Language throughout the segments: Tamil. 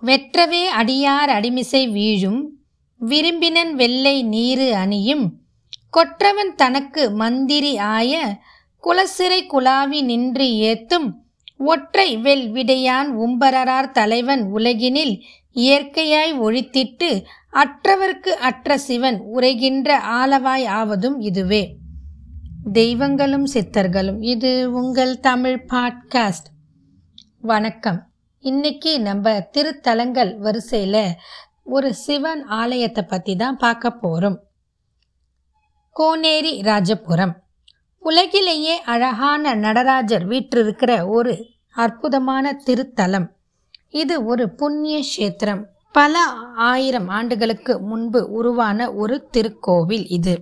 வெற்றவே அடியார் அடிமிசை வீழும் விரும்பினன் வெள்ளை நீரு அணியும் கொற்றவன் தனக்கு மந்திரி ஆய குலசிறை குலாவி நின்று ஏத்தும் ஒற்றை வெல் விடையான் உம்பரரார் தலைவன் உலகினில் இயற்கையாய் ஒழித்திட்டு அற்றவர்க்கு அற்ற சிவன் உரைகின்ற ஆலவாய் ஆவதும் இதுவே. தெய்வங்களும் சித்தர்களும் இது உங்கள் தமிழ் பாட்காஸ்ட். வணக்கம். இன்னைக்கு நம்ம திருத்தலங்கள் வரிசையில் ஒரு சிவன் ஆலயத்தை பற்றி தான் பார்க்க போகிறோம் கோனேரி ராஜபுரம். உலகிலேயே அழகான நடராஜர் வீற்றிருக்கிற ஒரு அற்புதமான திருத்தலம். இது ஒரு புண்ணிய கஷேத்திரம். பல ஆயிரம் ஆண்டுகளுக்கு முன்பு உருவான ஒரு திருக்கோவில் இது.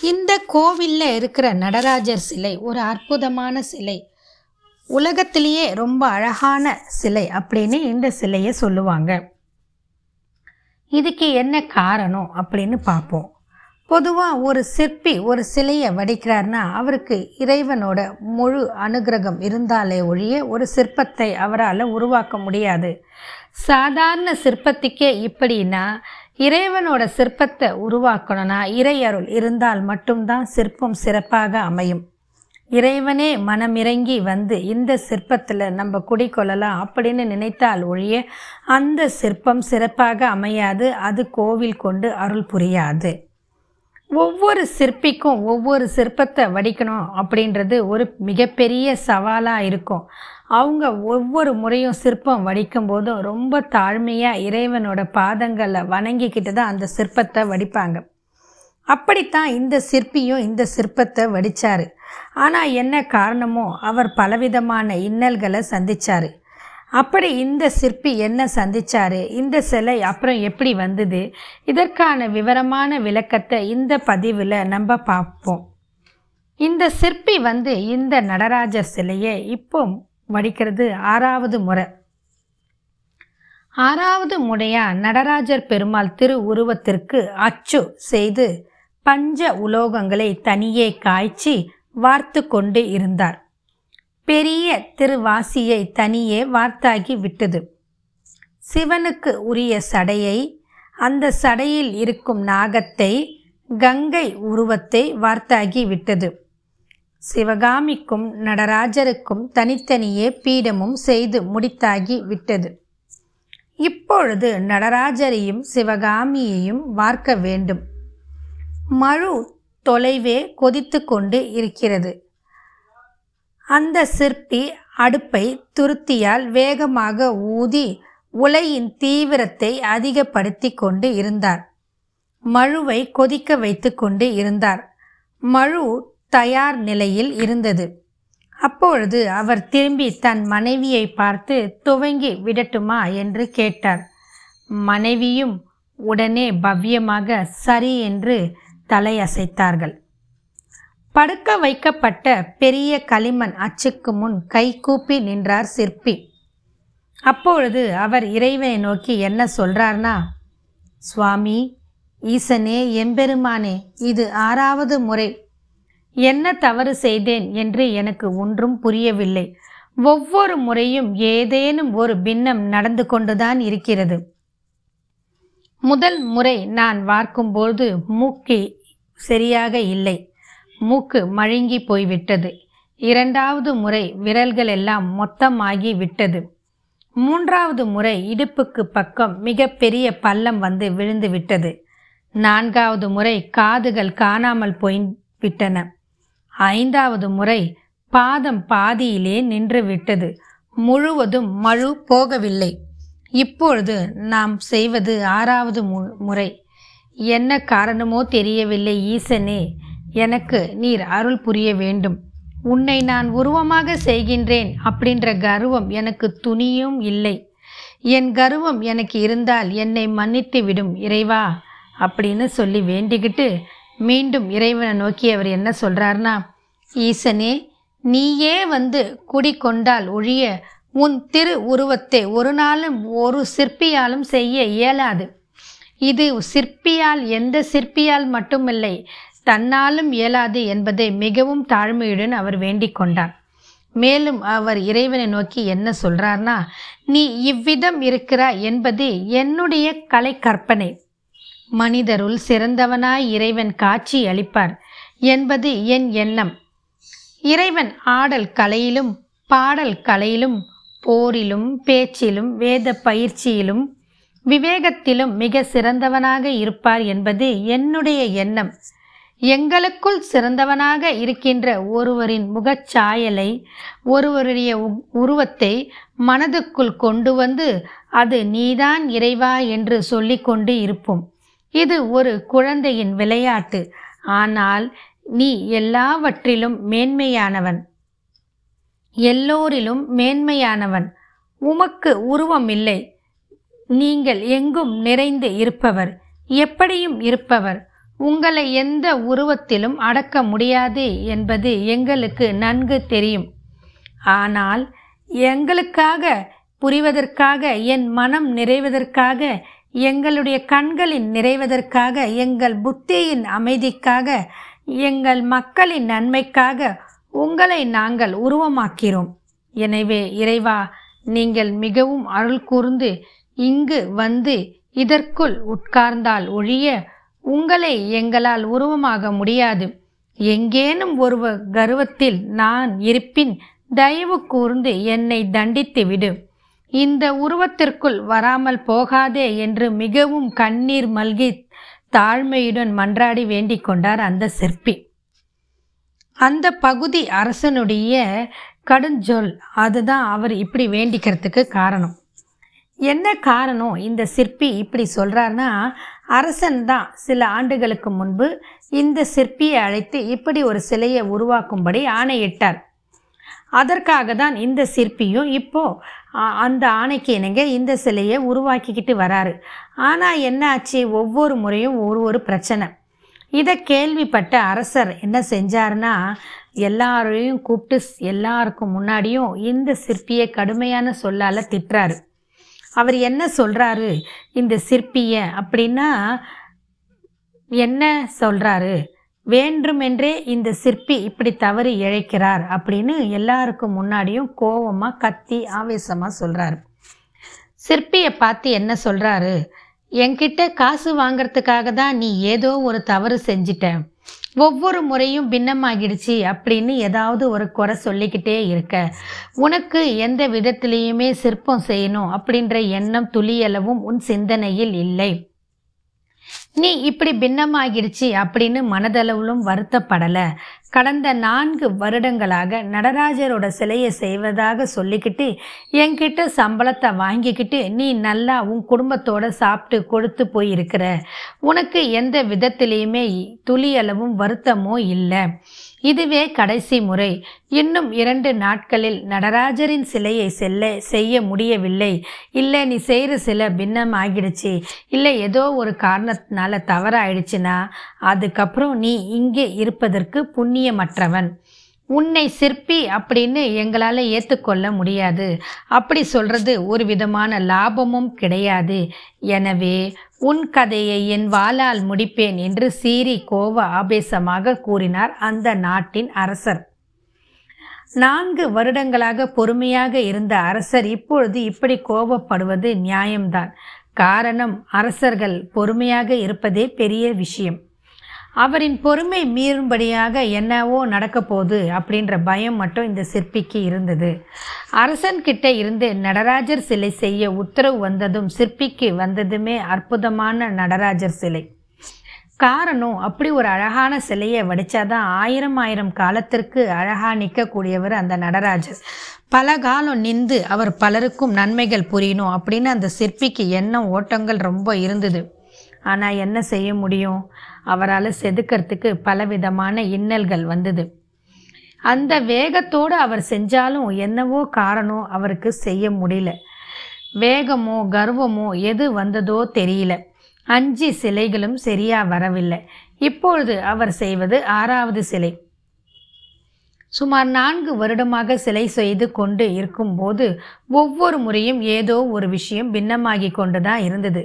இந்த கோவிலில் இருக்கிற நடராஜர் சிலை ஒரு அற்புதமான சிலை. உலகத்திலேயே ரொம்ப அழகான சிலை அப்படின்னு இந்த சிலையை சொல்லுவாங்க. இதுக்கு என்ன காரணம் அப்படின்னு பார்ப்போம். பொதுவாக ஒரு சிற்பி ஒரு சிலையை வடிக்கிறார்னா அவருக்கு இறைவனோட முழு அனுகிரகம் இருந்தாலே ஒழிய ஒரு சிற்பத்தை அவரால் உருவாக்க முடியாது. சாதாரண சிற்பத்துக்கே இப்படின்னா இறைவனோட சிற்பத்தை உருவாக்கணும்னா இறையருள் இருந்தால் மட்டும்தான் சிற்பம் சிறப்பாக அமையும். இறைவனே மனமிறங்கி வந்து இந்த சிற்பத்தில் நம்ம குடிக்கொள்ளலாம் அப்படின்னு நினைத்தால் ஒழிய அந்த சிற்பம் சிறப்பாக அமையாது அது கோவில் கொண்டு அருள் புரியாது. ஒவ்வொரு சிற்பிக்கும் ஒவ்வொரு சிற்பத்தை வடிக்கணும் அப்படின்றது ஒரு மிகப்பெரிய சவாலாக இருக்கும். அவங்க ஒவ்வொரு முறையும் சிற்பம் வடிக்கும் போதும் ரொம்ப தாழ்மையாக இறைவனோட பாதங்களை வணங்கிக்கிட்டு தான் அந்த சிற்பத்தை வடிப்பாங்க. அப்படித்தான் இந்த சிற்பியும் இந்த சிற்பத்தை வடித்தார் ஆனால் என்ன காரணமோ அவர் பலவிதமான இன்னல்களை சந்தித்தார் அப்படி இந்த சிற்பி என்ன சந்தித்தார் இந்த சிலை அப்புறம் எப்படி வந்தது? இதற்கான விவரமான விளக்கத்தை இந்த பதிவில் நம்ம பார்ப்போம். இந்த சிற்பி வந்து இந்த நடராஜர் சிலையை இப்போ வடிக்கிறது ஆறாவது முறை. ஆறாவது முறையாக நடராஜர் பெருமாள் திரு உருவத்திற்கு அச்சு செய்து பஞ்ச உலோகங்களை தனியே காய்ச்சி வார்த்து கொண்டு இருந்தார். பெரிய திருவாசியை தனியே வார்த்தாகி விட்டது. சிவனுக்கு உரிய சடையை அந்த சடையில் இருக்கும் நாகத்தை கங்கை உருவத்தை வார்த்தாகி விட்டது. சிவகாமிக்கும் நடராஜருக்கும் தனித்தனியே பீடமும் செய்து முடித்தாகி விட்டது. இப்பொழுது நடராஜரையும் சிவகாமியையும் வார்க்க வேண்டும். மழு தொலைவே கொதித்து கொண்டு இருக்கிறது. அந்த சிற்பி அடுப்பை துருத்தியால் வேகமாக ஊதி உலையின் தீவிரத்தை அதிகப்படுத்தி கொண்டு இருந்தார். மழுவை கொதிக்க வைத்து கொண்டு இருந்தார். மழு தயார் நிலையில் இருந்தது. அப்பொழுது அவர் திரும்பி தன் மனைவியை பார்த்து துவங்கி விடட்டுமா? என்று கேட்டார். மனைவியும் உடனே பவ்யமாக சரி என்று தலையசைத்தார்கள். படுக்க வைக்கப்பட்ட பெரிய களிமண் அச்சுக்கு முன் கைகூப்பி நின்றார் சிற்பி. அப்பொழுது அவர் இறைவனை நோக்கி என்ன சொல்றார்னா சுவாமி ஈசனே எம்பெருமானே இது ஆறாவது முறை என்ன தவறு செய்தேன் என்று எனக்கு ஒன்றும் புரியவில்லை. ஒவ்வொரு முறையும் ஏதேனும் ஒரு பின்னம் நடந்து கொண்டுதான் இருக்கிறது. முதல் முறை நான் வார்க்கும்போது மூக்கு சரியாக இல்லை. மூக்கு மழுங்கி போய்விட்டது. இரண்டாவது முறை விரல்கள் எல்லாம் மொத்தமாகி விட்டது. மூன்றாவது முறை இடுப்புக்கு பக்கம் மிகப்பெரிய பள்ளம் வந்து விழுந்து விட்டது. நான்காவது முறை காதுகள் காணாமல் போய் விட்டன ஐந்தாவது முறை பாதம் பாதியிலே நின்று விட்டது. முழுவதும் மழு போகவில்லை. இப்பொழுது நாம் செய்வது ஆறாவது மு முறை. என்ன காரணமோ தெரியவில்லை ஈசனே. எனக்கு நீர் அருள் புரிய வேண்டும். உன்னை நான் உருவமாக செய்கின்றேன் அப்படின்ற கர்வம் எனக்கு துணியும் இல்லை. என் கர்வம் எனக்கு இருந்தால் என்னை மன்னித்து விடும் இறைவா அப்படின்னு சொல்லி வேண்டிக்கிட்டு மீண்டும் இறைவனை நோக்கி அவர் என்ன சொல்கிறார்னா ஈசனே நீயே வந்து குடிக்கொண்டால் ஒழிய உன் திரு உருவத்தை ஒரு நாளும் ஒரு சிற்பியாலும் செய்ய இயலாது. இது சிற்பியால் எந்த சிற்பியால் மட்டுமில்லை தன்னாலும் இயலாது என்பதை மிகவும் தாழ்மையுடன் அவர் வேண்டிக் கொண்டார். மேலும் அவர் இறைவனை நோக்கி என்ன சொல்றார்னா நீ இவ்விதம் இருக்கிறாய் என்பது என்னுடைய கலை கற்பனை மனிதருள் சிறந்தவனாய் இறைவன் காட்சி அளிப்பார் என்பது என் எண்ணம். இறைவன் ஆடல் கலையிலும் பாடல் கலையிலும் போரிலும் பேச்சிலும் வேத பயிற்சியிலும் விவேகத்திலும் மிக சிறந்தவனாக இருப்பார் என்பது என்னுடைய எண்ணம். எங்களுக்குள் சிறந்தவனாக இருக்கின்ற ஒருவரின் முகச்சாயலை ஒருவருடைய உ- உருவத்தை மனதுக்குள் கொண்டு வந்து அது நீதான் இறைவா என்று சொல்லிக்கொண்டு இருப்போம். இது ஒரு குழந்தையின் விளையாட்டு. ஆனால் நீ எல்லாவற்றிலும் மேன்மையானவன். எல்லோரிலும் மேன்மையானவன். உமக்கு உருவம் இல்லை நீங்கள் எங்கும் நிறைந்து இருப்பவர். எப்படியும் இருப்பவர். உங்களை எந்த உருவத்திலும் அடக்க முடியாது என்பது எங்களுக்கு நன்கு தெரியும். ஆனால் எங்களுக்காக புரிவதற்காக என் மனம் நிறைவதற்காக எங்களுடைய கண்களின் நிறைவதற்காக எங்கள் புத்தியின் அமைதிக்காக எங்கள் மக்களின் நன்மைக்காக உங்களை நாங்கள் உருவமாக்கிறோம். எனவே இறைவா நீங்கள் மிகவும் அருள் கூர்ந்து இங்கு வந்து இதற்குள் உட்கார்ந்தால் ஒழிய உங்களை எங்களால் உருவமாக முடியாது. எங்கேனும் ஒரு கர்வத்தில் நான் இருப்பின் தயவு கூர்ந்து என்னை தண்டித்து விடு. இந்த உருவத்திற்குள் வராமல் போகாதே என்று மிகவும் கண்ணீர் மல்கி தாழ்மையுடன் மன்றாடி வேண்டிக் கொண்டார் அந்த சிற்பி. அந்த பகுதி அரசனுடைய கடுஞ்சொல் அதுதான் அவர் இப்படி வேண்டிக்கிறதுக்கு காரணம். என்ன காரணம் இந்த சிற்பி இப்படி சொல்கிறாருன்னா அரசன் தான் சில ஆண்டுகளுக்கு முன்பு இந்த சிற்பியை அழைத்து இப்படி ஒரு சிலையை உருவாக்கும்படி ஆணையிட்டார். அதற்காக தான் இந்த சிற்பியும் இப்போது அ- அந்த ஆணைக்கு இணங்க இந்த சிலையை உருவாக்கிக்கிட்டு வராரு. ஆனால் என்ன ஆச்சு? ஒவ்வொரு முறையும் ஒரு ஒரு பிரச்சனை. இதை கேள்விப்பட்ட அரசர் என்ன செஞ்சாருன்னா எல்லாரையும் கூப்பிட்டு எல்லாருக்கும் முன்னாடியும் இந்த சிற்பியை கடுமையான சொல்லால் திட்டுறாரு. அவர் என்ன சொல்கிறாரு இந்த சிற்பியை அப்படின்னா என்ன சொல்கிறாரு வேண்டுமென்றே இந்த சிற்பி இப்படி தவறு இழைக்கிறார் அப்படின்னு எல்லாருக்கும் முன்னாடியும் கோபமாக கத்தி ஆவேசமாக சொல்கிறாரு சிற்பியை பார்த்து என்ன சொல்கிறாரு என்கிட்ட காசு வாங்கறதுக்காக தான் நீ ஏதோ ஒரு தவறு செஞ்சிட்ட. ஒவ்வொரு முறையும் பின்னமாகிடுச்சு அப்படின்னு ஏதாவது ஒரு குறை சொல்லிக்கிட்டே இருக்க. உனக்கு எந்த விதத்திலையுமே சிற்பம் செய்யணும் அப்படின்ற எண்ணம் துளியளவும் உன் சிந்தனையில் இல்லை. நீ இப்படி பின்னமாகிடுச்சு அப்படின்னு மனதளவிலும் வருத்தப்படலை. கடந்த நான்கு வருடங்களாக நடராஜரோட சிலையை செய்வதாக சொல்லிக்கிட்டு என்கிட்ட சம்பளத்தை வாங்கிக்கிட்டு நீ நல்லா உன் குடும்பத்தோட சாப்பிட்டு கொடுத்து போயிருக்கிற. உனக்கு எந்த விதத்திலையுமே துளியளவும் வருத்தமோ இல்லை. இதுவே கடைசி முறை. இன்னும் இரண்டு நாட்களில் நடராஜரின் சிலையை செல்ல செய்ய முடியவில்லை. இல்லை நீ செய்கிற சிலை பின்னம் ஆகிடுச்சு இல்லை ஏதோ ஒரு காரணத்தினால தவறாயிடுச்சுன்னா அதுக்கப்புறம் நீ இங்கே இருப்பதற்கு புண்ணியமற்றவன். உன்னை சிற்பி அப்படின்னு எங்களால் ஏற்றுக்கொள்ள முடியாது. அப்படி சொல்றது ஒரு விதமான லாபமும் கிடையாது. எனவே உன் கதையை என் வாளால் முடிப்பேன் என்று சீறி கோவ ஆபேசமாக கூறினார் அந்த நாட்டின் அரசர். நான்கு வருடங்களாக பொறுமையாக இருந்த அரசர் இப்பொழுது இப்படி கோபப்படுவது நியாயம்தான். காரணம் அரசர்கள் பொறுமையாக இருப்பதே பெரிய விஷயம். அவரின் பொறுமை மீறும்படியாக என்னவோ நடக்கப்போகுது அப்படின்ற பயம் மட்டும் இந்த சிற்பிக்கு இருந்தது. அரசன்கிட்ட இருந்து நடராஜர் சிலை செய்ய உத்தரவு வந்ததும் சிற்பிக்கு வந்ததுமே அற்புதமான நடராஜர் சிலை. காரணம் அப்படி ஒரு அழகான சிலையை வடித்தாதான் ஆயிரம் ஆயிரம் காலத்திற்கு அழகாக நிற்கக்கூடியவர் அந்த நடராஜர். பல காலம் நின்று அவர் பலருக்கும் நன்மைகள் புரியணும் அப்படின்னு அந்த சிற்பிக்கு எண்ணம் ஓட்டங்கள் ரொம்ப இருந்தது. ஆனால் என்ன செய்ய முடியும்? அவரால் செதுக்கிறதுக்கு பலவிதமான இன்னல்கள் வந்தது. அந்த வேகத்தோடு அவர் செஞ்சாலும் என்னவோ காரணம் அவருக்கு செய்ய முடியல. வேகமோ கர்வமோ எது வந்ததோ தெரியல. அஞ்சு சிலைகளும் சரியா வரவில்லை. இப்பொழுது அவர் செய்வது ஆறாவது சிலை. சுமார் நான்கு வருடமாக சிலை செய்து கொண்டு இருக்கும்போது ஒவ்வொரு முறையும் ஏதோ ஒரு விஷயம் பின்னமாகி கொண்டு தான் இருந்தது.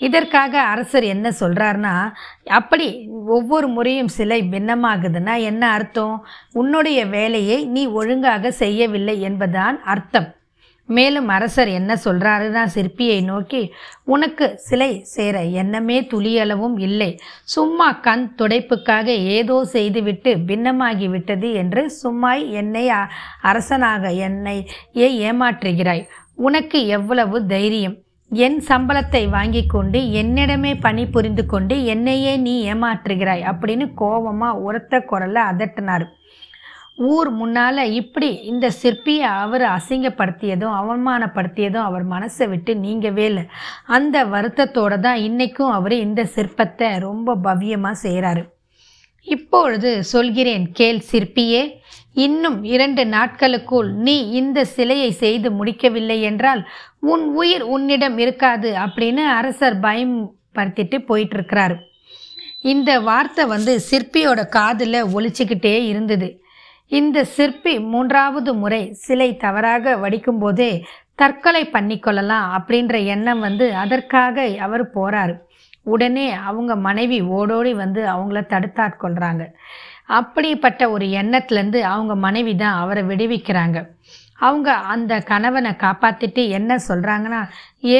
இதற்காக அரசர் என்ன சொல்கிறாருன்னா அப்படி ஒவ்வொரு முறையும் சிலை பின்னமாகுதுன்னா என்ன அர்த்தம்? உன்னுடைய வேலையை நீ ஒழுங்காக செய்யவில்லை என்பதுதான் அர்த்தம். மேலும் அரசர் என்ன சொல்கிறாருன்னா சிற்பியை நோக்கி உனக்கு சிலை சேர எண்ணமே துளியளவும் இல்லை. சும்மா கண் துடைப்புக்காக ஏதோ செய்துவிட்டு பின்னமாகி விட்டது என்று சும்மாய் என்னை அ- அரசனாக என்னை ஏமாற்றுகிறாய். உனக்கு எவ்வளவு தைரியம்? என் சம்பளத்தை வாங்கி கொண்டு என்னிடமே பணி புரிந்து கொண்டு என்னையே நீ ஏமாற்றுகிறாய் அப்படின்னு கோபமாக உரத்த குரலில் அதட்டினார். ஊர் முன்னால் இப்படி இந்த சிற்பியை அவர் அசிங்கப்படுத்தியதும் அவமானப்படுத்தியதும் அவர் மனசை விட்டு நீங்கவே இல்லை. அந்த வருத்தத்தோடு தான் இன்றைக்கும் அவர் இந்த சிற்பத்தை ரொம்ப பவ்யமாக செய்கிறாரு இப்பொழுது சொல்கிறேன் கேள் சிற்பியே இன்னும் இரண்டு நாட்களுக்குள் நீ இந்த சிலையை செய்து முடிக்கவில்லை என்றால் உன் உயிர் உன்னிடம் இருக்காது அப்படின்னு அரசர் பயம்படுத்திட்டு போயிட்டு இருக்கிறாரு இந்த வார்த்தை வந்து சிற்பியோட காதில் ஒழிச்சிக்கிட்டே இருந்தது. இந்த சிற்பி மூன்றாவது முறை சிலை தவறாக வடிக்கும்போதே தற்கொலை பண்ணிக்கொள்ளலாம் அப்படின்ற எண்ணம் வந்து அதற்காக அவர் போறாரு. உடனே அவங்க மனைவி ஓடோடி வந்து அவங்கள தடுத்தாட்கொள்கிறாங்க அப்படிப்பட்ட ஒரு எண்ணத்துலேருந்து அவங்க மனைவி தான் அவரை விடுவிக்கிறாங்க. அவங்க அந்த கணவனை காப்பாற்றிட்டு என்ன சொல்கிறாங்கன்னா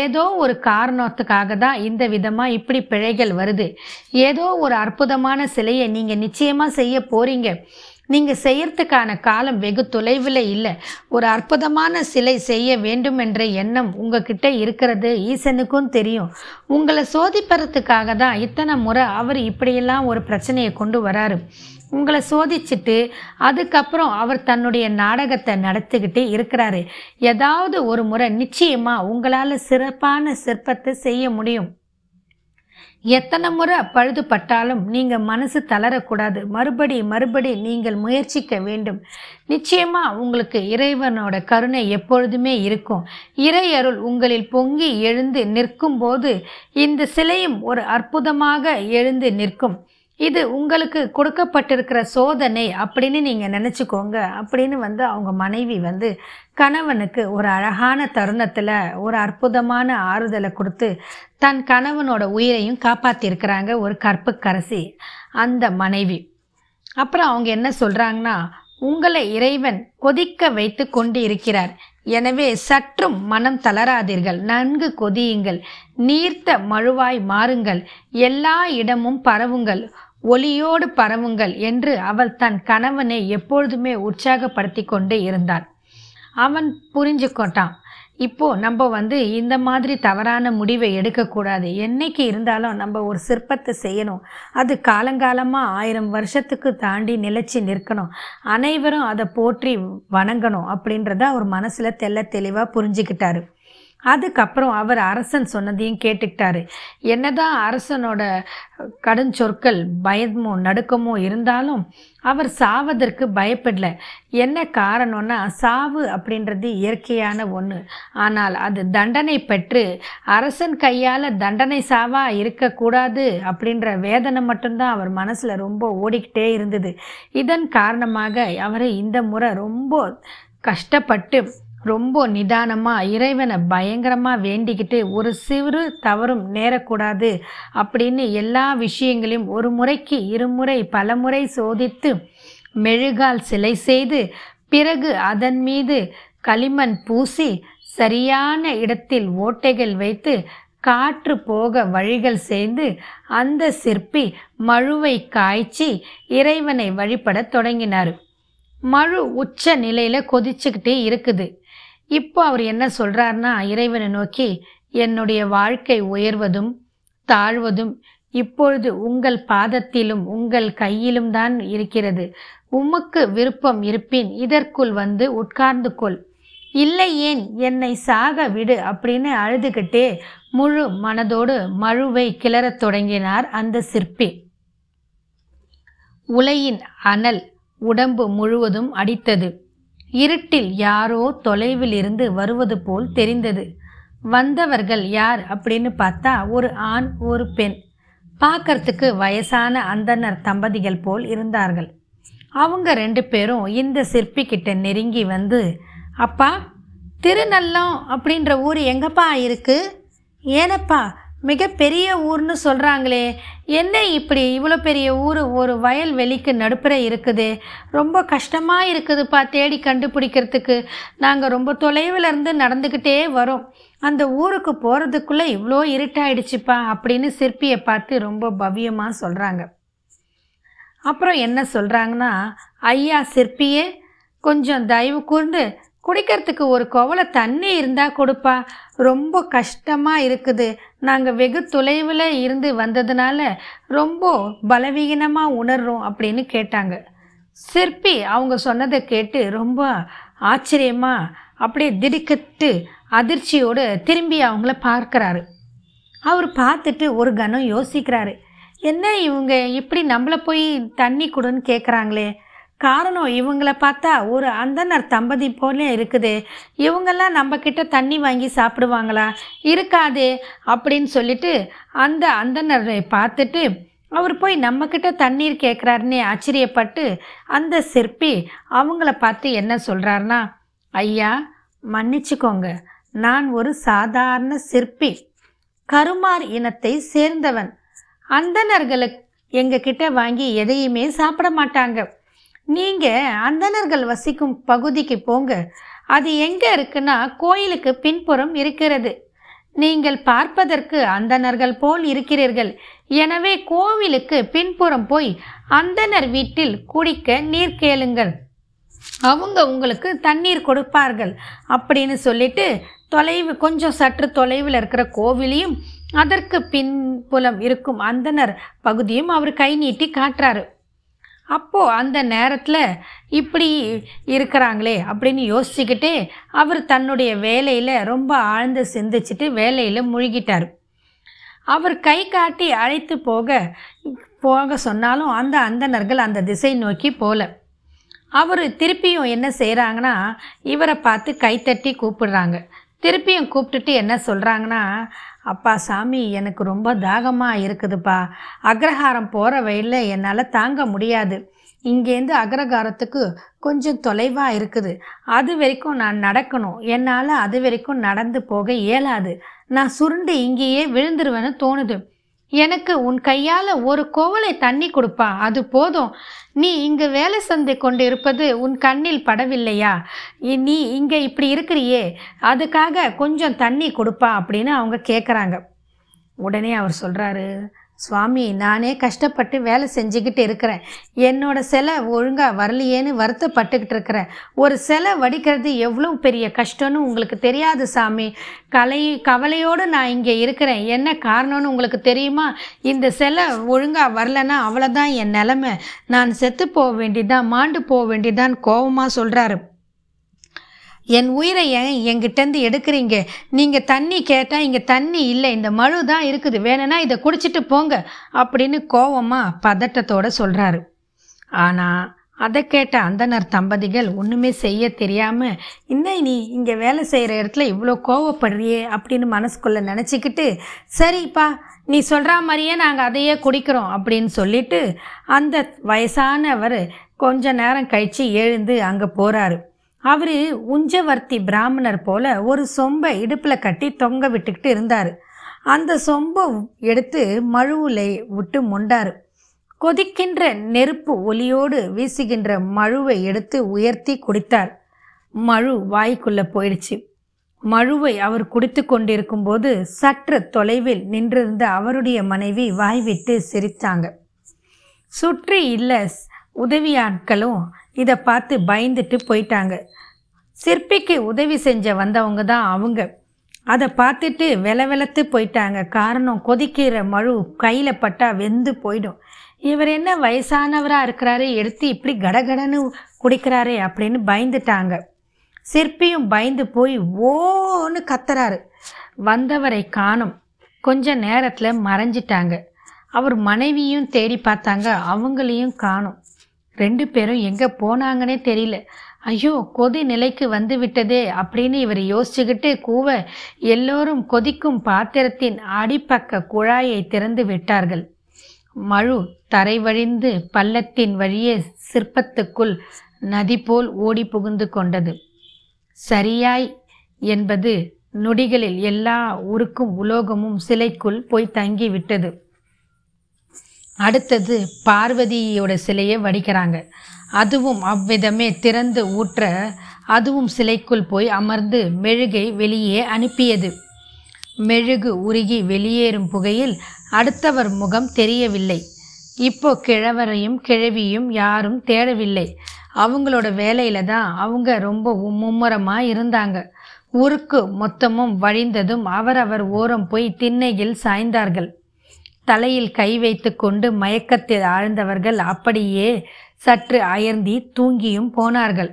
ஏதோ ஒரு காரணத்துக்காக தான் இந்த விதமாக இப்படி பிழைகள் வருது. ஏதோ ஒரு அற்புதமான சிலையை நீங்கள் நிச்சயமாக செய்ய போகிறீங்க நீங்கள் செய்யறதுக்கான காலம் வெகு தொலைவில் இல்லை. ஒரு அற்புதமான சிலை செய்ய வேண்டும் என்ற எண்ணம் உங்ககிட்ட இருக்கிறது. ஈசனுக்கும் தெரியும். உங்களை சோதிப்பறதுக்காக தான் இத்தனை முறை அவர் இப்படியெல்லாம் ஒரு பிரச்சனையை கொண்டு வராரு. உங்களை சோதிச்சுட்டு அதுக்கப்புறம் அவர் தன்னுடைய நாடகத்தை நடத்திக்கிட்டே இருக்கிறாரு. ஏதாவது ஒரு முறை நிச்சயமாக உங்களால் சிறப்பான சிற்பத்தை செய்ய முடியும். எத்தனை முறை பழுதுபட்டாலும் நீங்கள் மனசு தளரக்கூடாது. மறுபடி மறுபடி நீங்கள் முயற்சிக்க வேண்டும். நிச்சயமாக உங்களுக்கு இறைவனோட கருணை எப்பொழுதுமே இருக்கும். இறையருள் உங்களில் பொங்கி எழுந்து நிற்கும்போது இந்த சிலையும் ஒரு அற்புதமாக எழுந்து நிற்கும். இது உங்களுக்கு கொடுக்கப்பட்டிருக்கிற சோதனை அப்படின்னு நீங்கள் நினச்சிக்கோங்க அப்படின்னு வந்து அவங்க மனைவி வந்து கணவனுக்கு ஒரு அழகான தருணத்தில் ஒரு அற்புதமான ஆறுதலை கொடுத்து தன் கணவனோட உயிரையும் காப்பாற்றிருக்கிறாங்க ஒரு கற்புக்கரசி அந்த மனைவி. அப்புறம் அவங்க என்ன சொல்கிறாங்கன்னா உங்களை இறைவன் கொதிக்க வைத்து கொண்டு இருக்கிறார் எனவே சற்றும் மனம் தளராதீர்கள். நன்கு கொதியுங்கள். நீர்த்த மழுவாய் மாறுங்கள். எல்லா இடமும் பரவுங்கள். ஒளியோடு பரவுங்கள் என்று அவள் தன் கணவனை எப்பொழுதுமே உற்சாகப்படுத்தி கொண்டே இருந்தாள். அவன் புரிஞ்சுக்கொட்டான் இப்போ நம்ம வந்து இந்த மாதிரி தவறான முடிவை எடுக்கக்கூடாது. என்னைக்கு இருந்தாலும் நம்ம ஒரு சிற்பத்தை செய்யணும். அது காலங்காலமாக ஆயிரம் வருஷத்துக்கு தாண்டி நிலைச்சி நிற்கணும். அனைவரும் அதை போற்றி வணங்கணும் அப்படின்றத அவர் மனசில் தெல்ல தெளிவாக புரிஞ்சுக்கிட்டாரு. அதுக்கப்புறம் அவர் அரசன் சொன்னதையும் கேட்டுக்கிட்டாரு. என்னதான் அரசனோட கடுஞ்சொற்கள் பயமோ நடுக்கமோ இருந்தாலும் அவர் சாவதற்கு பயப்படல. என்ன காரணம்னா சாவு அப்படின்றது இயற்கையான ஒன்று ஆனால் அது தண்டனை பெற்று அரசன் கையால் தண்டனை சாவா இருக்கக்கூடாது அப்படின்ற வேதனை மட்டும்தான் அவர் மனசில் ரொம்ப ஓடிக்கிட்டே இருந்தது. இதன் காரணமாக அவர் இந்த முறை ரொம்ப கஷ்டப்பட்டு ரொம்ப நிதானமாக இறைவனை பயங்கரமாக வேண்டிக்கிட்டு ஒரு சிறு தவறும் நேரக்கூடாது அப்படின்னு எல்லா விஷயங்களையும் ஒரு முறைக்கு இருமுறை பலமுறை சோதித்து மெழுகால் சிலை செய்து பிறகு அதன் மீது களிமண் பூசி சரியான இடத்தில் ஓட்டைகள் வைத்து காற்று போக வழிகள் செய்து அந்த சிற்பி மழுவை காய்ச்சி இறைவனை வழிபடத் தொடங்கினார். மழு உச்ச நிலையில் கொதிச்சுக்கிட்டே இருக்குது. இப்போ அவர் என்ன சொல்கிறாருன்னா இறைவனை நோக்கி என்னுடைய வாழ்க்கை உயர்வதும் தாழ்வதும் இப்பொழுது உங்கள் பாதத்திலும் உங்கள் கையிலும் தான் இருக்கிறது. உமக்கு விருப்பம் இருப்பின் இதற்குள் வந்து உட்கார்ந்து கொள். இல்லை ஏன் என்னை சாக விடு அப்படின்னு அழுதுகிட்டே முழு மனதோடு மழுவை கிளறத் தொடங்கினார் அந்த சிற்பி. உலையின் அனல் உடம்பு முழுவதும் அடித்தது. இருட்டில் யாரோ தொலைவில் இருந்து வருவது போல் தெரிந்தது. வந்தவர்கள் யார் அப்படின்னு பார்த்தா ஒரு ஆண் ஒரு பெண். பார்க்கறதுக்கு வயசான அந்தனர் தம்பதிகள் போல் இருந்தார்கள். அவங்க ரெண்டு பேரும் இந்த சிற்பி கிட்ட நெருங்கி வந்து அப்பா திருநல்லம் அப்படின்ற ஊர் எங்கப்பா இருக்கு? ஏனப்பா மிகப்பெரிய ஊர்னு சொல்கிறாங்களே என்ன இப்படி இவ்வளோ பெரிய ஊர் ஒரு வயல் வெளிக்கு நடுப்புற இருக்குது? ரொம்ப கஷ்டமாக இருக்குதுப்பா தேடி கண்டுபிடிக்கிறதுக்கு. நாங்கள் ரொம்ப தொலைவில் இருந்து நடந்துக்கிட்டே வரோம். அந்த ஊருக்கு போகிறதுக்குள்ளே இவ்வளோ இருட்டாயிடுச்சுப்பா அப்படின்னு சிற்பியை பார்த்து ரொம்ப பவ்யமாக சொல்கிறாங்க அப்புறம் என்ன சொல்கிறாங்கன்னா ஐயா சிற்பியே கொஞ்சம் தயவு கூர்ந்து குடிக்கிறதுக்கு ஒரு குவலை தண்ணி இருந்தால் கொடுப்பா. ரொம்ப கஷ்டமாக இருக்குது. நாங்கள் வெகு தொலைவில் இருந்து வந்ததுனால ரொம்ப பலவீனமாக உணர்றோம் அப்படின்னு கேட்டாங்க. சிற்பி அவங்க சொன்னதை கேட்டு ரொம்ப ஆச்சரியமாக அப்படியே திடுக்கிட்டு அதிர்ச்சியோடு திரும்பி அவங்கள பார்க்குறாரு. அவர் பார்த்துட்டு ஒரு கணம் யோசிக்கிறாரு. என்ன இவங்க இப்படி நம்மளை போய் தண்ணி கொடுன்னு கேட்குறாங்களே காரணம் இவங்கள பார்த்தா ஒரு அந்தனர் தம்பதி போலே இருக்குது. இவங்கெல்லாம் நம்ம கிட்ட தண்ணி வாங்கி சாப்பிடுவாங்களா? இருக்காதே அப்படின்னு சொல்லிட்டு அந்த அந்தனரை பார்த்துட்டு அவர் போய் நம்மக்கிட்ட தண்ணீர் கேட்குறாருன்னே ஆச்சரியப்பட்டு அந்த சிற்பி அவங்கள பார்த்து என்ன சொல்கிறாருன்னா ஐயா மன்னிச்சுக்கோங்க. நான் ஒரு சாதாரண சிற்பி. கருமார் இனத்தை சேர்ந்தவன். அந்தணர்களுக்கு எங்ககிட்ட வாங்கி எதையுமே சாப்பிட மாட்டாங்க. நீங்கள் அந்தணர்கள் வசிக்கும் பகுதிக்கு போங்க. அது எங்கே இருக்குன்னா கோயிலுக்கு பின்புறம் இருக்கிறது. நீங்கள் பார்ப்பதற்கு அந்தணர்கள் போல் இருக்கிறீர்கள். எனவே கோவிலுக்கு பின்புறம் போய் அந்தணர் வீட்டில் குடிக்க நீர் கேளுங்கள். அவங்க உங்களுக்கு தண்ணீர் கொடுப்பார்கள். அப்படின்னு சொல்லிட்டு தொலைவு கொஞ்சம் சற்று தொலைவில் இருக்கிற கோவிலையும் அதற்கு பின்புலம் இருக்கும் அந்தனர் பகுதியும் அவர் கை நீட்டி காட்டுறாரு. அப்போது அந்த நேரத்தில் இப்படி இருக்கிறாங்களே அப்படின்னு யோசிச்சுக்கிட்டே அவர் தன்னுடைய வேலையில் ரொம்ப ஆழ்ந்து சிந்திச்சுட்டு வேலையில் முழுகிட்டார். அவர் கை காட்டி அழைத்து போக போக சொன்னாலும் அந்த அந்தனர்கள் அந்த திசை நோக்கி போகல அவர் திருப்பியும் என்ன செய்கிறாங்கன்னா இவரை பார்த்து கைத்தட்டி கூப்பிடுறாங்க. திருப்பியும் கூப்பிட்டுட்டு என்ன சொல்கிறாங்கன்னா அப்பா சாமி எனக்கு ரொம்ப தாகமாக இருக்குதுப்பா. அக்ரஹாரம் போகிற வழியில் என்னால் தாங்க முடியாது. இங்கேருந்து அக்ரஹாரத்துக்கு கொஞ்சம் தொலைவாக இருக்குது. அது வரைக்கும் நான் நடக்கணும். என்னால் அது வரைக்கும் நடந்து போக இயலாது. நான் சுருண்டு இங்கேயே விழுந்துருவேன்னு தோணுது. எனக்கு உன் கையால் ஒரு கோவலை தண்ணி கொடுப்பா. அது போதும். நீ இங்கு வேலை சந்தை கொண்டு இருப்பது உன் கண்ணில் படவில்லையா? நீ இங்கே இப்படி இருக்கிறியே. அதுக்காக கொஞ்சம் தண்ணி கொடுப்பா அப்படின்னு அவங்க கேட்குறாங்க உடனே அவர் சொல்கிறாரு சுவாமி நானே கஷ்டப்பட்டு வேலை செஞ்சுக்கிட்டு இருக்கிறேன். என்னோட சிலை ஒழுங்காக வரலையேன்னு வருத்தப்பட்டுக்கிட்டு இருக்கிறேன். ஒரு சிலை வடிக்கிறது எவ்வளோ பெரிய கஷ்டம்னு உங்களுக்கு தெரியாது சாமி. கலை கவலையோடு நான் இங்கே இருக்கிறேன். என்ன காரணம்னு உங்களுக்கு தெரியுமா? இந்த சிலை ஒழுங்காக வரலன்னா அவ்வளோதான் என் நிலமை. நான் செத்து போக வேண்டிதான் மாண்டு போக வேண்டிதான் கோபமாக சொல்கிறாரு என் உயிரை ஏன் என்கிட்டேருந்து எடுக்கிறீங்க? நீங்கள் தண்ணி கேட்டால் இங்கே தண்ணி இல்லை. இந்த மழு தான் இருக்குது. வேணும்னா இதை குடிச்சிட்டு போங்க அப்படின்னு கோவமாக பதட்டத்தோட சொல்கிறாரு ஆனால் அதை கேட்ட அந்தனர் தம்பதிகள் ஒன்றுமே செய்ய தெரியாமல் இன்னும் நீ இங்கே வேலை செய்கிற இடத்துல இவ்வளோ கோவப்படுறியே? அப்படின்னு மனசுக்குள்ளே நினச்சிக்கிட்டு சரிப்பா நீ சொல்கிற மாதிரியே நாங்கள் அதையே குடிக்கிறோம் அப்படின்னு சொல்லிட்டு அந்த வயசானவர் கொஞ்ச நேரம் கழித்து எழுந்து அங்கே போகிறாரு அவர் உஞ்சவர்த்தி பிராமணர் போல ஒரு சொம்பை இடுப்பில் கட்டி தொங்க விட்டுக்கிட்டு இருந்தார். அந்த சொம்பை எடுத்து மழுவுலை விட்டு மொண்டார். கொதிக்கின்ற நெருப்பு ஒலியோடு வீசுகின்ற மழுவை எடுத்து உயர்த்தி குடித்தார். மழு வாய்க்குள்ளே போயிடுச்சு. மழுவை அவர் குடித்து கொண்டிருக்கும் போது சற்று தொலைவில் நின்றிருந்த அவருடைய மனைவி வாய்விட்டு சிரித்தாங்க. சுற்றி இல்லை உதவியாட்களும் இதை பார்த்து பயந்துட்டு போயிட்டாங்க. சிற்பிக்கு உதவி செஞ்ச வந்தவங்க தான் அவங்க. அதை பார்த்துட்டு வெல வெலத்து போயிட்டாங்க. காரணம் கொதிக்கிற மழு கையில் பட்டா வெந்து போயிடும். இவர் என்ன வயசானவராக இருக்கிறாரு எடுத்து இப்படி கடகடன்னு குடிக்கிறாரே அப்படின்னு பயந்துட்டாங்க. சிற்பியும் பயந்து போய் ஓன்னு கத்துறாரு. வந்தவரை காணும். கொஞ்ச நேரத்தில் மறைஞ்சிட்டாங்க. அவர் மனைவியும் தேடி பார்த்தாங்க. அவங்களையும் காணும். ரெண்டு பேரும் எங்கே போனாங்கன்னே தெரியல. ஐயோ கொதி நிலைக்கு வந்து விட்டதே அப்படின்னு இவர் யோசிச்சுக்கிட்டு கூவ எல்லோரும் கொதிக்கும் பாத்திரத்தின் அடிப்பக்க குழாயை திறந்து விட்டார்கள். மழு தரை வழிந்து பள்ளத்தின் வழியே சிற்பத்துக்குள் நதி போல் ஓடி புகுந்து கொண்டது. சரியாய் என்பது நொடிகளில் எல்லா உருக்கும் உலோகமும் சிலைக்குள் போய் தங்கி விட்டது அடுத்தது பார்வதியோட சிலையை வடிக்கிறாங்க. அதுவும் அவ்விதமே திறந்து ஊற்ற அதுவும் சிலைக்குள் போய் அமர்ந்து மெழுகை வெளியே அனுப்பியது. மெழுகு உருகி வெளியேறும் புகையில் அடுத்தவர் முகம் தெரியவில்லை. இப்போ கிழவரையும் கிழவியும் யாரும் தேடவில்லை. அவங்களோட வேலையில தான் அவங்க ரொம்ப மும்முரமாக இருந்தாங்க. உருக்கு மொத்தமும் வழிந்ததும் அவரவர் ஓரம் போய் திண்ணையில் சாய்ந்தார்கள். தலையில் கை வைத்து கொண்டு மயக்கத்தில் ஆழ்ந்தவர்கள் அப்படியே சற்று அயர்ந்தி தூங்கியும் போனார்கள்.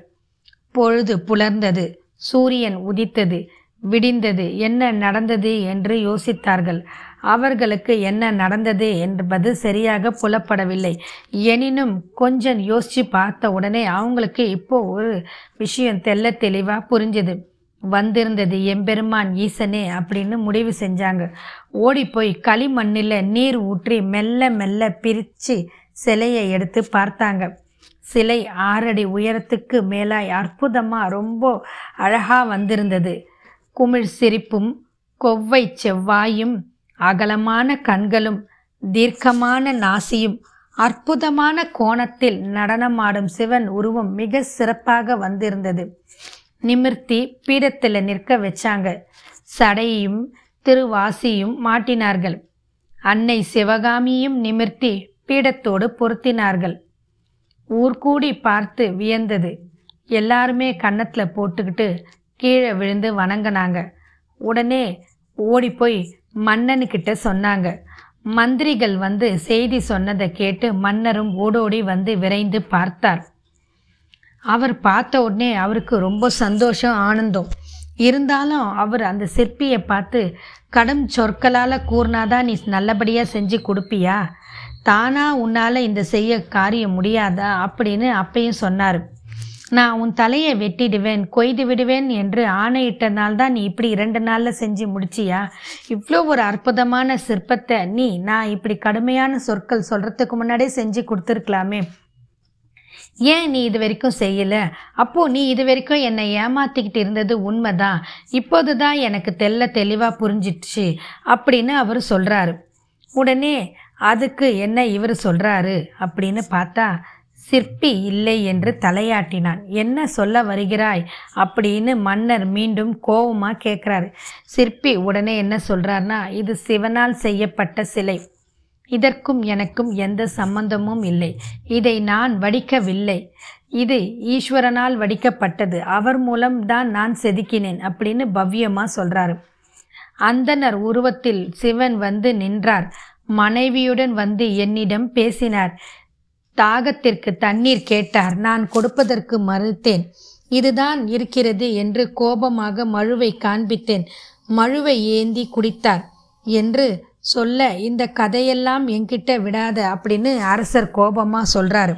பொழுது புலர்ந்தது. சூரியன் உதித்தது. விடிந்தது. என்ன நடந்தது என்று யோசித்தார்கள். அவர்களுக்கு என்ன நடந்தது என்பது சரியாக புலப்படவில்லை. எனினும் கொஞ்சம் யோசித்து பார்த்த உடனே அவங்களுக்கு இப்போ ஒரு விஷயம் தெல்ல தெளிவாக புரிஞ்சது. வந்திருந்தது எம்பெருமான் ஈசனே அப்படின்னு முடிவு செஞ்சாங்க. ஓடி போய் களிமண்ணில் நீர் ஊற்றி மெல்ல மெல்ல பிரித்து சிலையை எடுத்து பார்த்தாங்க. சிலை ஆறடி உயரத்துக்கு மேலாய் அற்புதமாக ரொம்ப அழகாக வந்திருந்தது. குமிழ் சிரிப்பும் கொவ்வை செவ்வாயும் அகலமான கண்களும் தீர்க்கமான நாசியும் அற்புதமான கோணத்தில் நடனமாடும் சிவன் உருவம் மிக சிறப்பாக வந்திருந்தது. நிமிர்த்தி பீடத்தில் நிற்க வச்சாங்க. சடையும் திருவாசியும் மாட்டினார்கள். அன்னை சிவகாமியும் நிமிர்த்தி பீடத்தோடு பொருத்தினார்கள். ஊர்கூடி பார்த்து வியந்தது. எல்லாருமே கன்னத்தில் போட்டுக்கிட்டு கீழே விழுந்து வணங்கினாங்க. உடனே ஓடி போய் மன்னனுக்கிட்ட சொன்னாங்க. மந்திரிகள் வந்து செய்தி சொன்னதை கேட்டு மன்னரும் ஓடோடி வந்து விரைந்து பார்த்தார். அவர் பார்த்த உடனே அவருக்கு ரொம்ப சந்தோஷம் ஆனந்தம். இருந்தாலும் அவர் அந்த சிற்பியை பார்த்து கடும் சொற்களால் கூறினாதான் நீ நல்லபடியாக செஞ்சு கொடுப்பியா? தானாக உன்னால் இந்த செய்ய காரியம் முடியாதா? அப்படின்னு அப்பையும் சொன்னார். நான் உன் தலையை வெட்டிடுவேன் கொய்து விடுவேன் என்று ஆணையிட்டனால்தான் தான் நீ இப்படி இரண்டு நாளில் செஞ்சு முடிச்சியா? இவ்வளோ ஒரு அற்புதமான சிற்பத்தை நீ நான் இப்படி கடுமையான சொற்கள் சொல்கிறதுக்கு முன்னாடியே செஞ்சு கொடுத்துருக்கலாமே. ஏன் நீ இது வரைக்கும் செய்யலை? அப்போது நீ இது வரைக்கும் என்னை ஏமாத்திக்கிட்டு இருந்தது உண்மைதான். இப்போது தான் எனக்கு தெல்ல தெளிவாக புரிஞ்சிடுச்சு அப்படின்னு அவர் சொல்கிறாரு உடனே அதுக்கு என்ன இவர் சொல்கிறாரு அப்படின்னு பார்த்தா சிற்பி இல்லை என்று தலையாட்டினான். என்ன சொல்ல வருகிறாய்? அப்படின்னு மன்னர் மீண்டும் கோபமாக கேட்குறாரு சிற்பி உடனே என்ன சொல்கிறாருன்னா இது சிவனால் செய்யப்பட்ட சிலை. இதற்கும் எனக்கும் எந்த சம்பந்தமும் இல்லை. இதை நான் வடிக்கவில்லை. இது ஈஸ்வரனால் வடிக்கப்பட்டது. அவர் மூலம்தான் நான் செதுக்கினேன் அப்படின்னு பவ்யமாக சொல்கிறாரு அந்தனர் உருவத்தில் சிவன் வந்து நின்றார். மனைவியுடன் வந்து என்னிடம் பேசினார். தாகத்திற்கு தண்ணீர் கேட்டார். நான் கொடுப்பதற்கு மறுத்தேன். இதுதான் இருக்கிறது என்று கோபமாக மழுவை காண்பித்தேன். மழுவை ஏந்தி குடித்தார் என்று சொல்ல இந்த கதையெல்லாம் என்கிட்ட விடாத அப்படின்னு அரசர் கோபமாக சொல்கிறாரு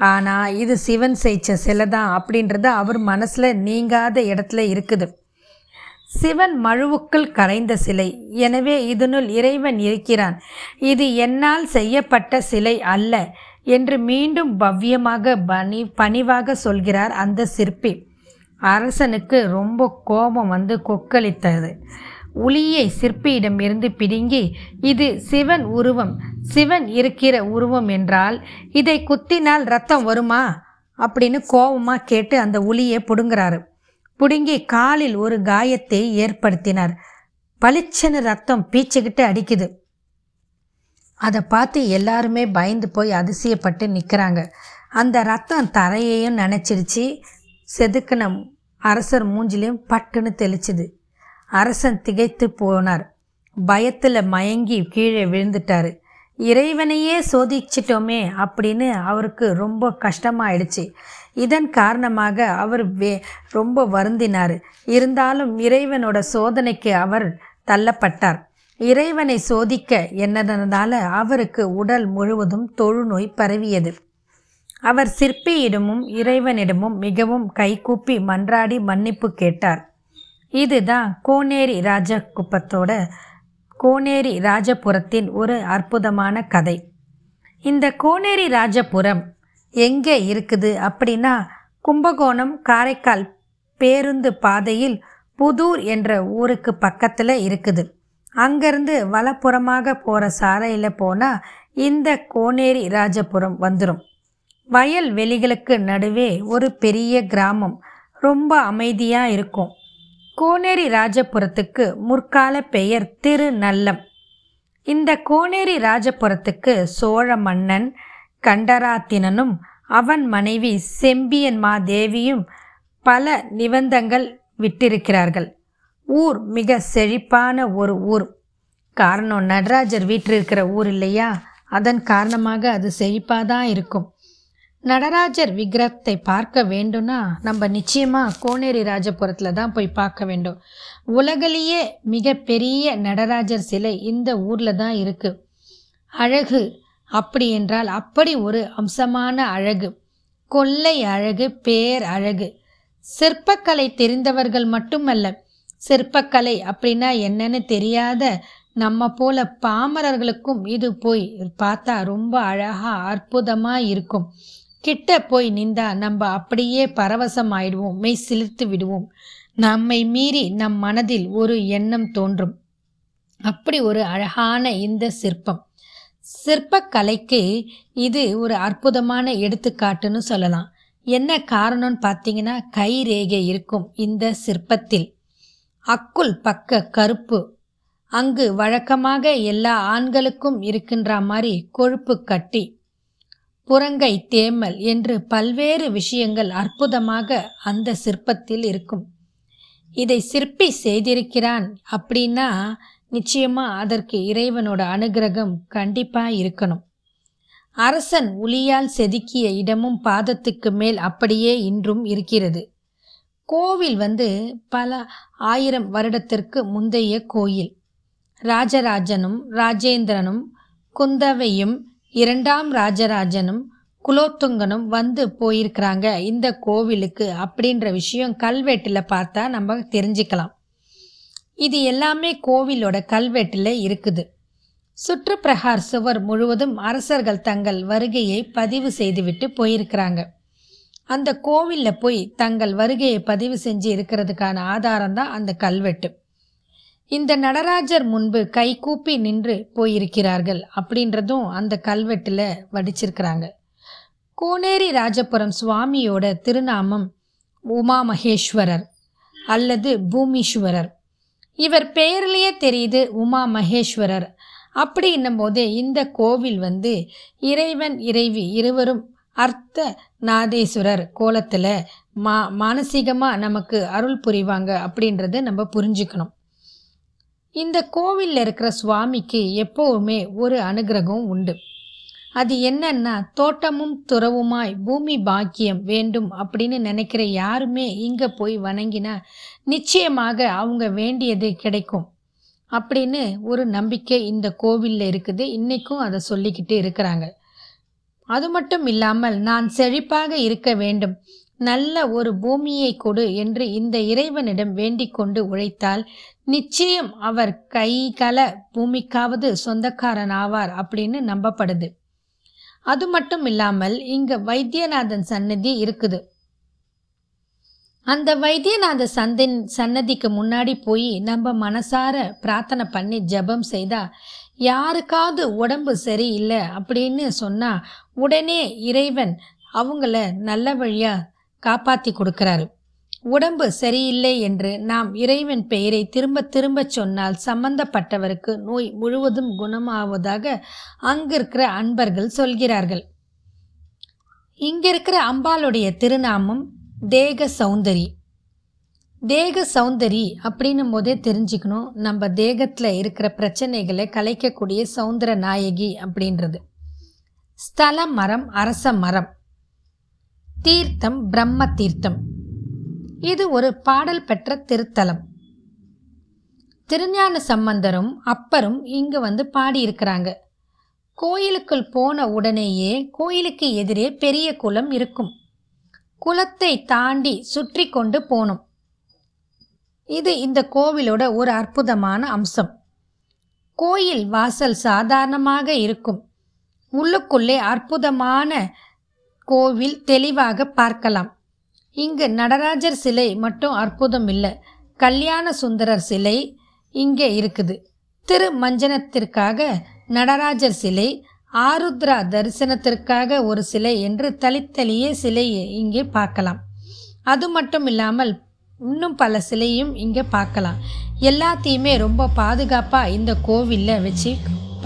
ஆனால் இது சிவன் செய்ச்ச சிலை தான் அப்படின்றது அவர் மனசில் நீங்காத இடத்துல இருக்குது. சிவன் மழுவுக்குள் கரைந்த சிலை. எனவே இதனுள் இறைவன் இருக்கிறான். இது என்னால் செய்யப்பட்ட சிலை அல்ல என்று மீண்டும் பவ்யமாக பணி பணிவாக சொல்கிறார் அந்த சிற்பி. அரசனுக்கு ரொம்ப கோபம் வந்து கொக்களித்தது. உளியை சிற்பியிடமிருந்து பிடுங்கி இது சிவன் உருவம் சிவன் இருக்கிற உருவம் என்றால் இதை குத்தினால் ரத்தம் வருமா? அப்படின்னு கோபமாக கேட்டு அந்த உளியை பிடுங்குறாரு. பிடுங்கி காலில் ஒரு காயத்தை ஏற்படுத்தினார். பளிச்சன ரத்தம் பீச்சுக்கிட்டு அடிக்குது. அதை பார்த்து எல்லாருமே பயந்து போய் அதிசயப்பட்டு நிற்கிறாங்க அந்த ரத்தம் தரையையும் நினச்சிருச்சு. செதுக்கின அரசர் மூஞ்சிலையும் பட்டுன்னு தெளிச்சுது. அரசன் திகைத்து போனார். பயத்தில் மயங்கி கீழே விழுந்துட்டார். இறைவனையே சோதிச்சிட்டோமே அப்படின்னு அவருக்கு ரொம்ப கஷ்டமாயிடுச்சு. இதன் காரணமாக அவர் வே ரொம்ப வருந்தினார். இருந்தாலும் இறைவனோட சோதனைக்கு அவர் தள்ளப்பட்டார். இறைவனை சோதிக்க என்னதனால அவருக்கு உடல் முழுவதும் தொழுநோய் பரவியது. அவர் சிற்பியிடமும் இறைவனிடமும் மிகவும் கைகூப்பி மன்றாடி மன்னிப்பு கேட்டார். இதுதான் கோனேரி ராஜகுப்பத்தோட கோனேரி ராஜபுரத்தின் ஒரு அற்புதமான கதை. இந்த கோனேரி ராஜபுரம் எங்கே இருக்குது அப்படின்னா கும்பகோணம் காரைக்கால் பேருந்து பாதையில் புதூர் என்ற ஊருக்கு பக்கத்தில் இருக்குது. அங்கேருந்து வலப்புறமாக போகிற சாலையில் போனால் இந்த கோனேரி ராஜபுரம் வந்துடும் வயல் வெளிகளுக்கு நடுவே ஒரு பெரிய கிராமம். ரொம்ப அமைதியாக இருக்கும். கோனேரி ராஜபுரத்துக்கு முற்கால பெயர் திருநல்லம். இந்த கோனேரி ராஜபுரத்துக்கு சோழ மன்னன் கண்டராத்தினனும் அவன் மனைவி செம்பியன் மாதேவியும் பல நிபந்தங்கள் விட்டிருக்கிறார்கள். ஊர் மிக செழிப்பான ஒரு ஊர். காரணம் நடராஜர் வீட்டில் இருக்கிற ஊர் இல்லையா? அதன் காரணமாக அது செழிப்பாக தான் இருக்கும். நடராஜர் விக்கிரகத்தை பார்க்க வேண்டும்னா நம்ம நிச்சயமாக கோனேரி ராஜபுரத்தில் தான் போய் பார்க்க வேண்டும். உலகிலேயே மிகப்பெரிய நடராஜர் சிலை இந்த ஊரில் தான் இருக்குது அழகு அப்படி என்றால் அப்படி ஒரு அம்சமான அழகு. கொள்ளை அழகு பேர் அழகு. சிற்பக்கலை தெரிந்தவர்கள் மட்டுமல்ல சிற்பக்கலை அப்படின்னா என்னன்னு தெரியாத நம்ம போல பாமரர்களுக்கும் இது போய் பார்த்தா ரொம்ப அழகாக அற்புதமாக இருக்கும். கிட்ட போய் நின்றா நம்ம அப்படியே பரவசம் ஆயிடுவோம் மெய் சிலிர்த்து விடுவோம். நம்மை மீறி நம் மனதில் ஒரு எண்ணம் தோன்றும். அப்படி ஒரு அழகான இந்த சிற்பம். சிற்பக்கலைக்கு இது ஒரு அற்புதமான எடுத்துக்காட்டுன்னு சொல்லலாம். என்ன காரணம்னு பார்த்தீங்கன்னா கை ரேகை இருக்கும் இந்த சிற்பத்தில். அக்குள் பக்க கருப்பு. அங்கு வழக்கமாக எல்லா ஆண்களுக்கும் இருக்கின்ற மாதிரி கொழுப்பு கட்டி புறங்கை தேமல் என்று பல்வேறு விஷயங்கள் அற்புதமாக அந்த சிற்பத்தில் இருக்கும். இதை சிற்பி செய்திருக்கிறான் அப்படின்னா நிச்சயமா அதற்கு இறைவனோட அனுகிரகம் கண்டிப்பா இருக்கணும். அரசன் உளியால் செதுக்கிய இடமும் பாதத்துக்கு மேல் அப்படியே இன்றும் இருக்கிறது. கோவில் வந்து பல ஆயிரம் வருடத்திற்கு முந்தைய கோயில். ராஜராஜனும் ராஜேந்திரனும் குந்தவையும் இரண்டாம் ராஜராஜனும் குலோத்துங்கனும் வந்து போயிருக்கிறாங்க இந்த கோவிலுக்கு அப்படின்ற விஷயம் கல்வெட்டில் பார்த்தா நம்ம தெரிஞ்சுக்கலாம். இது எல்லாமே கோவிலோட கல்வெட்டில் இருக்குது. சுற்றுப்பிரகார் சுவர் முழுவதும் அரசர்கள் தங்கள் வருகையை பதிவு செய்துவிட்டு போயிருக்கிறாங்க. அந்த கோவிலில் போய் தங்கள் வருகையை பதிவு செஞ்சு இருக்கிறதுக்கான ஆதாரம் தான் அந்த கல்வெட்டு. இந்த நடராஜர் முன்பு கைகூப்பி நின்று போயிருக்கிறார்கள் அப்படின்றதும் அந்த கல்வெட்டில் வடிச்சிருக்கிறாங்க. கோனேரி ராஜபுரம் சுவாமியோட திருநாமம் உமா மகேஸ்வரர் அல்லது பூமீஸ்வரர். இவர் பெயர்லேயே தெரியுது உமா மகேஸ்வரர் அப்படின்னும்போதே இந்த கோவில் வந்து இறைவன் இறைவி இருவரும் அர்த்த நாதேஸ்வரர் கோலத்தில் மா மானசீகமாக நமக்கு அருள் புரிவாங்க அப்படின்றத நம்ம புரிஞ்சுக்கணும். இந்த கோவிலில் இருக்கிற சுவாமிக்கு எப்போவுமே ஒரு அனுகிரகம் உண்டு. அது என்னன்னா தோட்டமும் துறவுமாய் பூமி பாக்கியம் வேண்டும் அப்படின்னு நினைக்கிற யாருமே இங்கே போய் வணங்கினா நிச்சயமாக அவங்க வேண்டியது கிடைக்கும் அப்படின்னு ஒரு நம்பிக்கை இந்த கோவிலில் இருக்குது. இன்றைக்கும் அதை சொல்லிக்கிட்டு இருக்கிறாங்க. அது மட்டும் இல்லாமல் நான் செழிப்பாக இருக்க வேண்டும். நல்ல ஒரு பூமியை கொடு என்று இந்த இறைவனிடம் வேண்டிக் கொண்டு உழைத்தால் நிச்சயம் அவர் கை கல பூமிக்காவது சொந்தக்காரன் ஆவார் அப்படின்னு நம்பப்படுது. அது மட்டும் இல்லாமல் இங்க வைத்தியநாதன் சன்னதி இருக்குது. அந்த வைத்தியநாத சந்தின் சன்னதிக்கு முன்னாடி போய் நம்ம மனசார பிரார்த்தனை பண்ணி ஜெபம் செய்தா யாருக்காவது உடம்பு சரியில்லை அப்படின்னு சொன்னா உடனே இறைவன் அவங்கள நல்ல வழியா காப்பாத்தி கொடுக்கிறாரு. உடம்பு சரியில்லை என்று நாம் இறைவன் பெயரை திரும்ப திரும்ப சொன்னால் சம்பந்தப்பட்டவருக்கு நோய் முழுவதும் குணமாவதாக அங்கிருக்கிற அன்பர்கள் சொல்கிறார்கள். இங்கிருக்கிற அம்பாளுடைய திருநாமம் தேக சௌந்தரி. தேக சௌந்தரி அப்படின்னும் போதே தெரிஞ்சுக்கணும் நம்ம தேகத்தில் இருக்கிற பிரச்சனைகளை கலைக்கக்கூடிய சௌந்தர நாயகி அப்படின்றது. ஸ்தல மரம் அரச மரம். தீர்த்தம் பிரம்ம தீர்த்தம். இது ஒரு பாடல் பெற்ற திருத்தலம். திருஞான சம்பந்தரும் அப்பரும் இங்கு வந்து பாடியிருக்கிறாங்க. கோயிலுக்குள் போன உடனேயே கோயிலுக்கு எதிரே பெரிய குளம் இருக்கும். குளத்தை தாண்டி சுற்றி கொண்டு போனோம். இது இந்த கோவிலோட ஒரு அற்புதமான அம்சம். கோயில் வாசல் சாதாரணமாக இருக்கும். உள்ளுக்குள்ளே அற்புதமான கோவில் தெளிவாக பார்க்கலாம். இங்கு நடராஜர் சிலை மட்டும் அற்புதம் இல்லை கல்யாண சுந்தரர் சிலை இங்கே இருக்குது. திரு மஞ்சனத்திற்காக நடராஜர் சிலை ஆருத்ரா தரிசனத்திற்காக ஒரு சிலை என்று தளித்தளியே சிலையை இங்கே பார்க்கலாம். அது மட்டும் இல்லாமல் இன்னும் பல சிலையும் இங்கே பார்க்கலாம். எல்லாத்தையுமே ரொம்ப பாதுகாப்பாக இந்த கோவிலில் வச்சு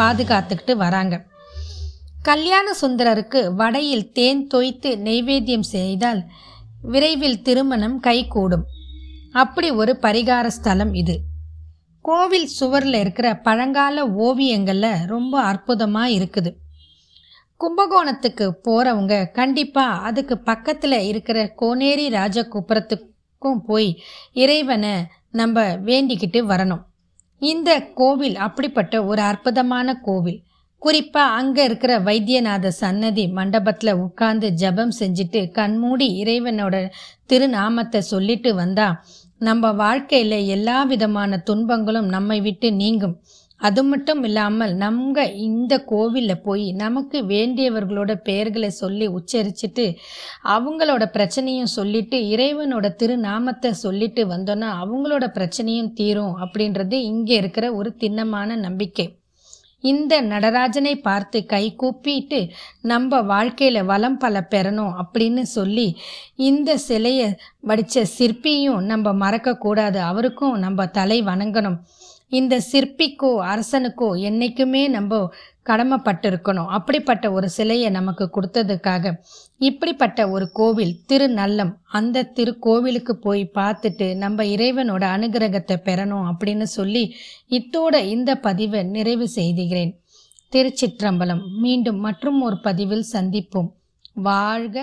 பாதுகாத்துக்கிட்டு வராங்க. கல்யாண சுந்தரருக்கு வடையில் தேன் தோய்த்து நெய்வேத்தியம் செய்தால் விரைவில் திருமணம் கைகூடும். அப்படி ஒரு பரிகார ஸ்தலம் இது. கோவில் சுவரில் இருக்கிற பழங்கால ஓவியங்களில் ரொம்ப அற்புதமாக இருக்குது. கும்பகோணத்துக்கு போகிறவங்க கண்டிப்பாக அதுக்கு பக்கத்தில் இருக்கிற கோனேரி ராஜகோபுரத்துக்கும் போய் இறைவனை நம்ம வேண்டிக்கிட்டு வரணும். இந்த கோவில் அப்படிப்பட்ட ஒரு அற்புதமான கோவில். குறிப்பாக அங்கே இருக்கிற வைத்தியநாத சன்னதி மண்டபத்தில் உட்கார்ந்து ஜபம் செஞ்சுட்டு கண்மூடி இறைவனோட திருநாமத்தை சொல்லிட்டு வந்தா நம்ம வாழ்க்கையில் எல்லா விதமான துன்பங்களும் நம்மை விட்டு நீங்கும். அது மட்டும் இல்லாமல் நம்ம இந்த கோவிலில் போய் நமக்கு வேண்டியவர்களோட பெயர்களை சொல்லி உச்சரிச்சுட்டு அவங்களோட பிரச்சனையும் சொல்லிட்டு இறைவனோட திருநாமத்தை சொல்லிட்டு வந்தோன்னா அவங்களோட பிரச்சனையும் தீரும் அப்படின்றது இங்கே இருக்கிற ஒரு திண்ணமான நம்பிக்கை. இந்த நடராஜனை பார்த்து கை கூப்பிட்டு நம்ம வாழ்க்கையில் வளம் பல பெறணும் அப்படின்னு சொல்லி இந்த சிலையை வடித்த சிற்பியும் நம்ம மறக்கக்கூடாது அவருக்கும் நம்ம தலை வணங்கணும். இந்த சிற்பிக்கோ அரசனுக்கோ என்றைக்குமே நம்ம கடமைப்பட்டிருக்கணும். அப்படிப்பட்ட ஒரு சிலையை நமக்கு கொடுத்ததுக்காக. இப்படிப்பட்ட ஒரு கோவில் திருநல்லம் அந்த திருக்கோவிலுக்கு போய் பார்த்துட்டு நம்ம இறைவனோட அனுகிரகத்தை பெறணும் அப்படின்னு சொல்லி இத்தோட இந்த பதிவை நிறைவு செய்துகிறேன். திருச்சிற்றம்பலம். மீண்டும் மற்றும் ஒரு பதிவில் சந்திப்போம். வாழ்க